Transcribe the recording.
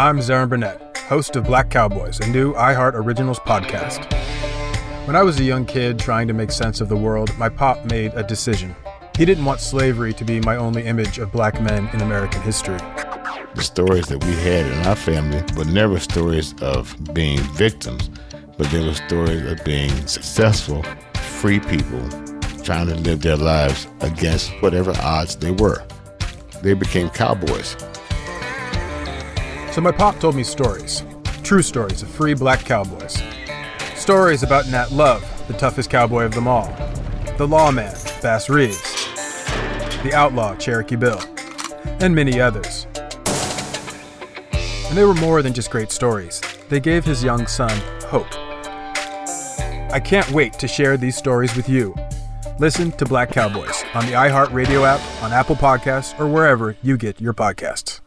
I'm Zaron Burnett, host of Black Cowboys, a new iHeart Originals podcast. When I was a young kid trying to make sense of the world, my pop made a decision. He didn't want slavery to be my only image of black men in American history. The stories that we had in our family were never stories of being victims, but they were stories of being successful, free people trying to live their lives against whatever odds they were. They became cowboys. So my pop told me stories, true stories of free black cowboys. Stories about Nat Love, the toughest cowboy of them all, the lawman, Bass Reeves, the outlaw, Cherokee Bill, and many others. And they were more than just great stories. They gave his young son hope. I can't wait to share these stories with you. Listen to Black Cowboys on the iHeartRadio app, on Apple Podcasts, or wherever you get your podcasts.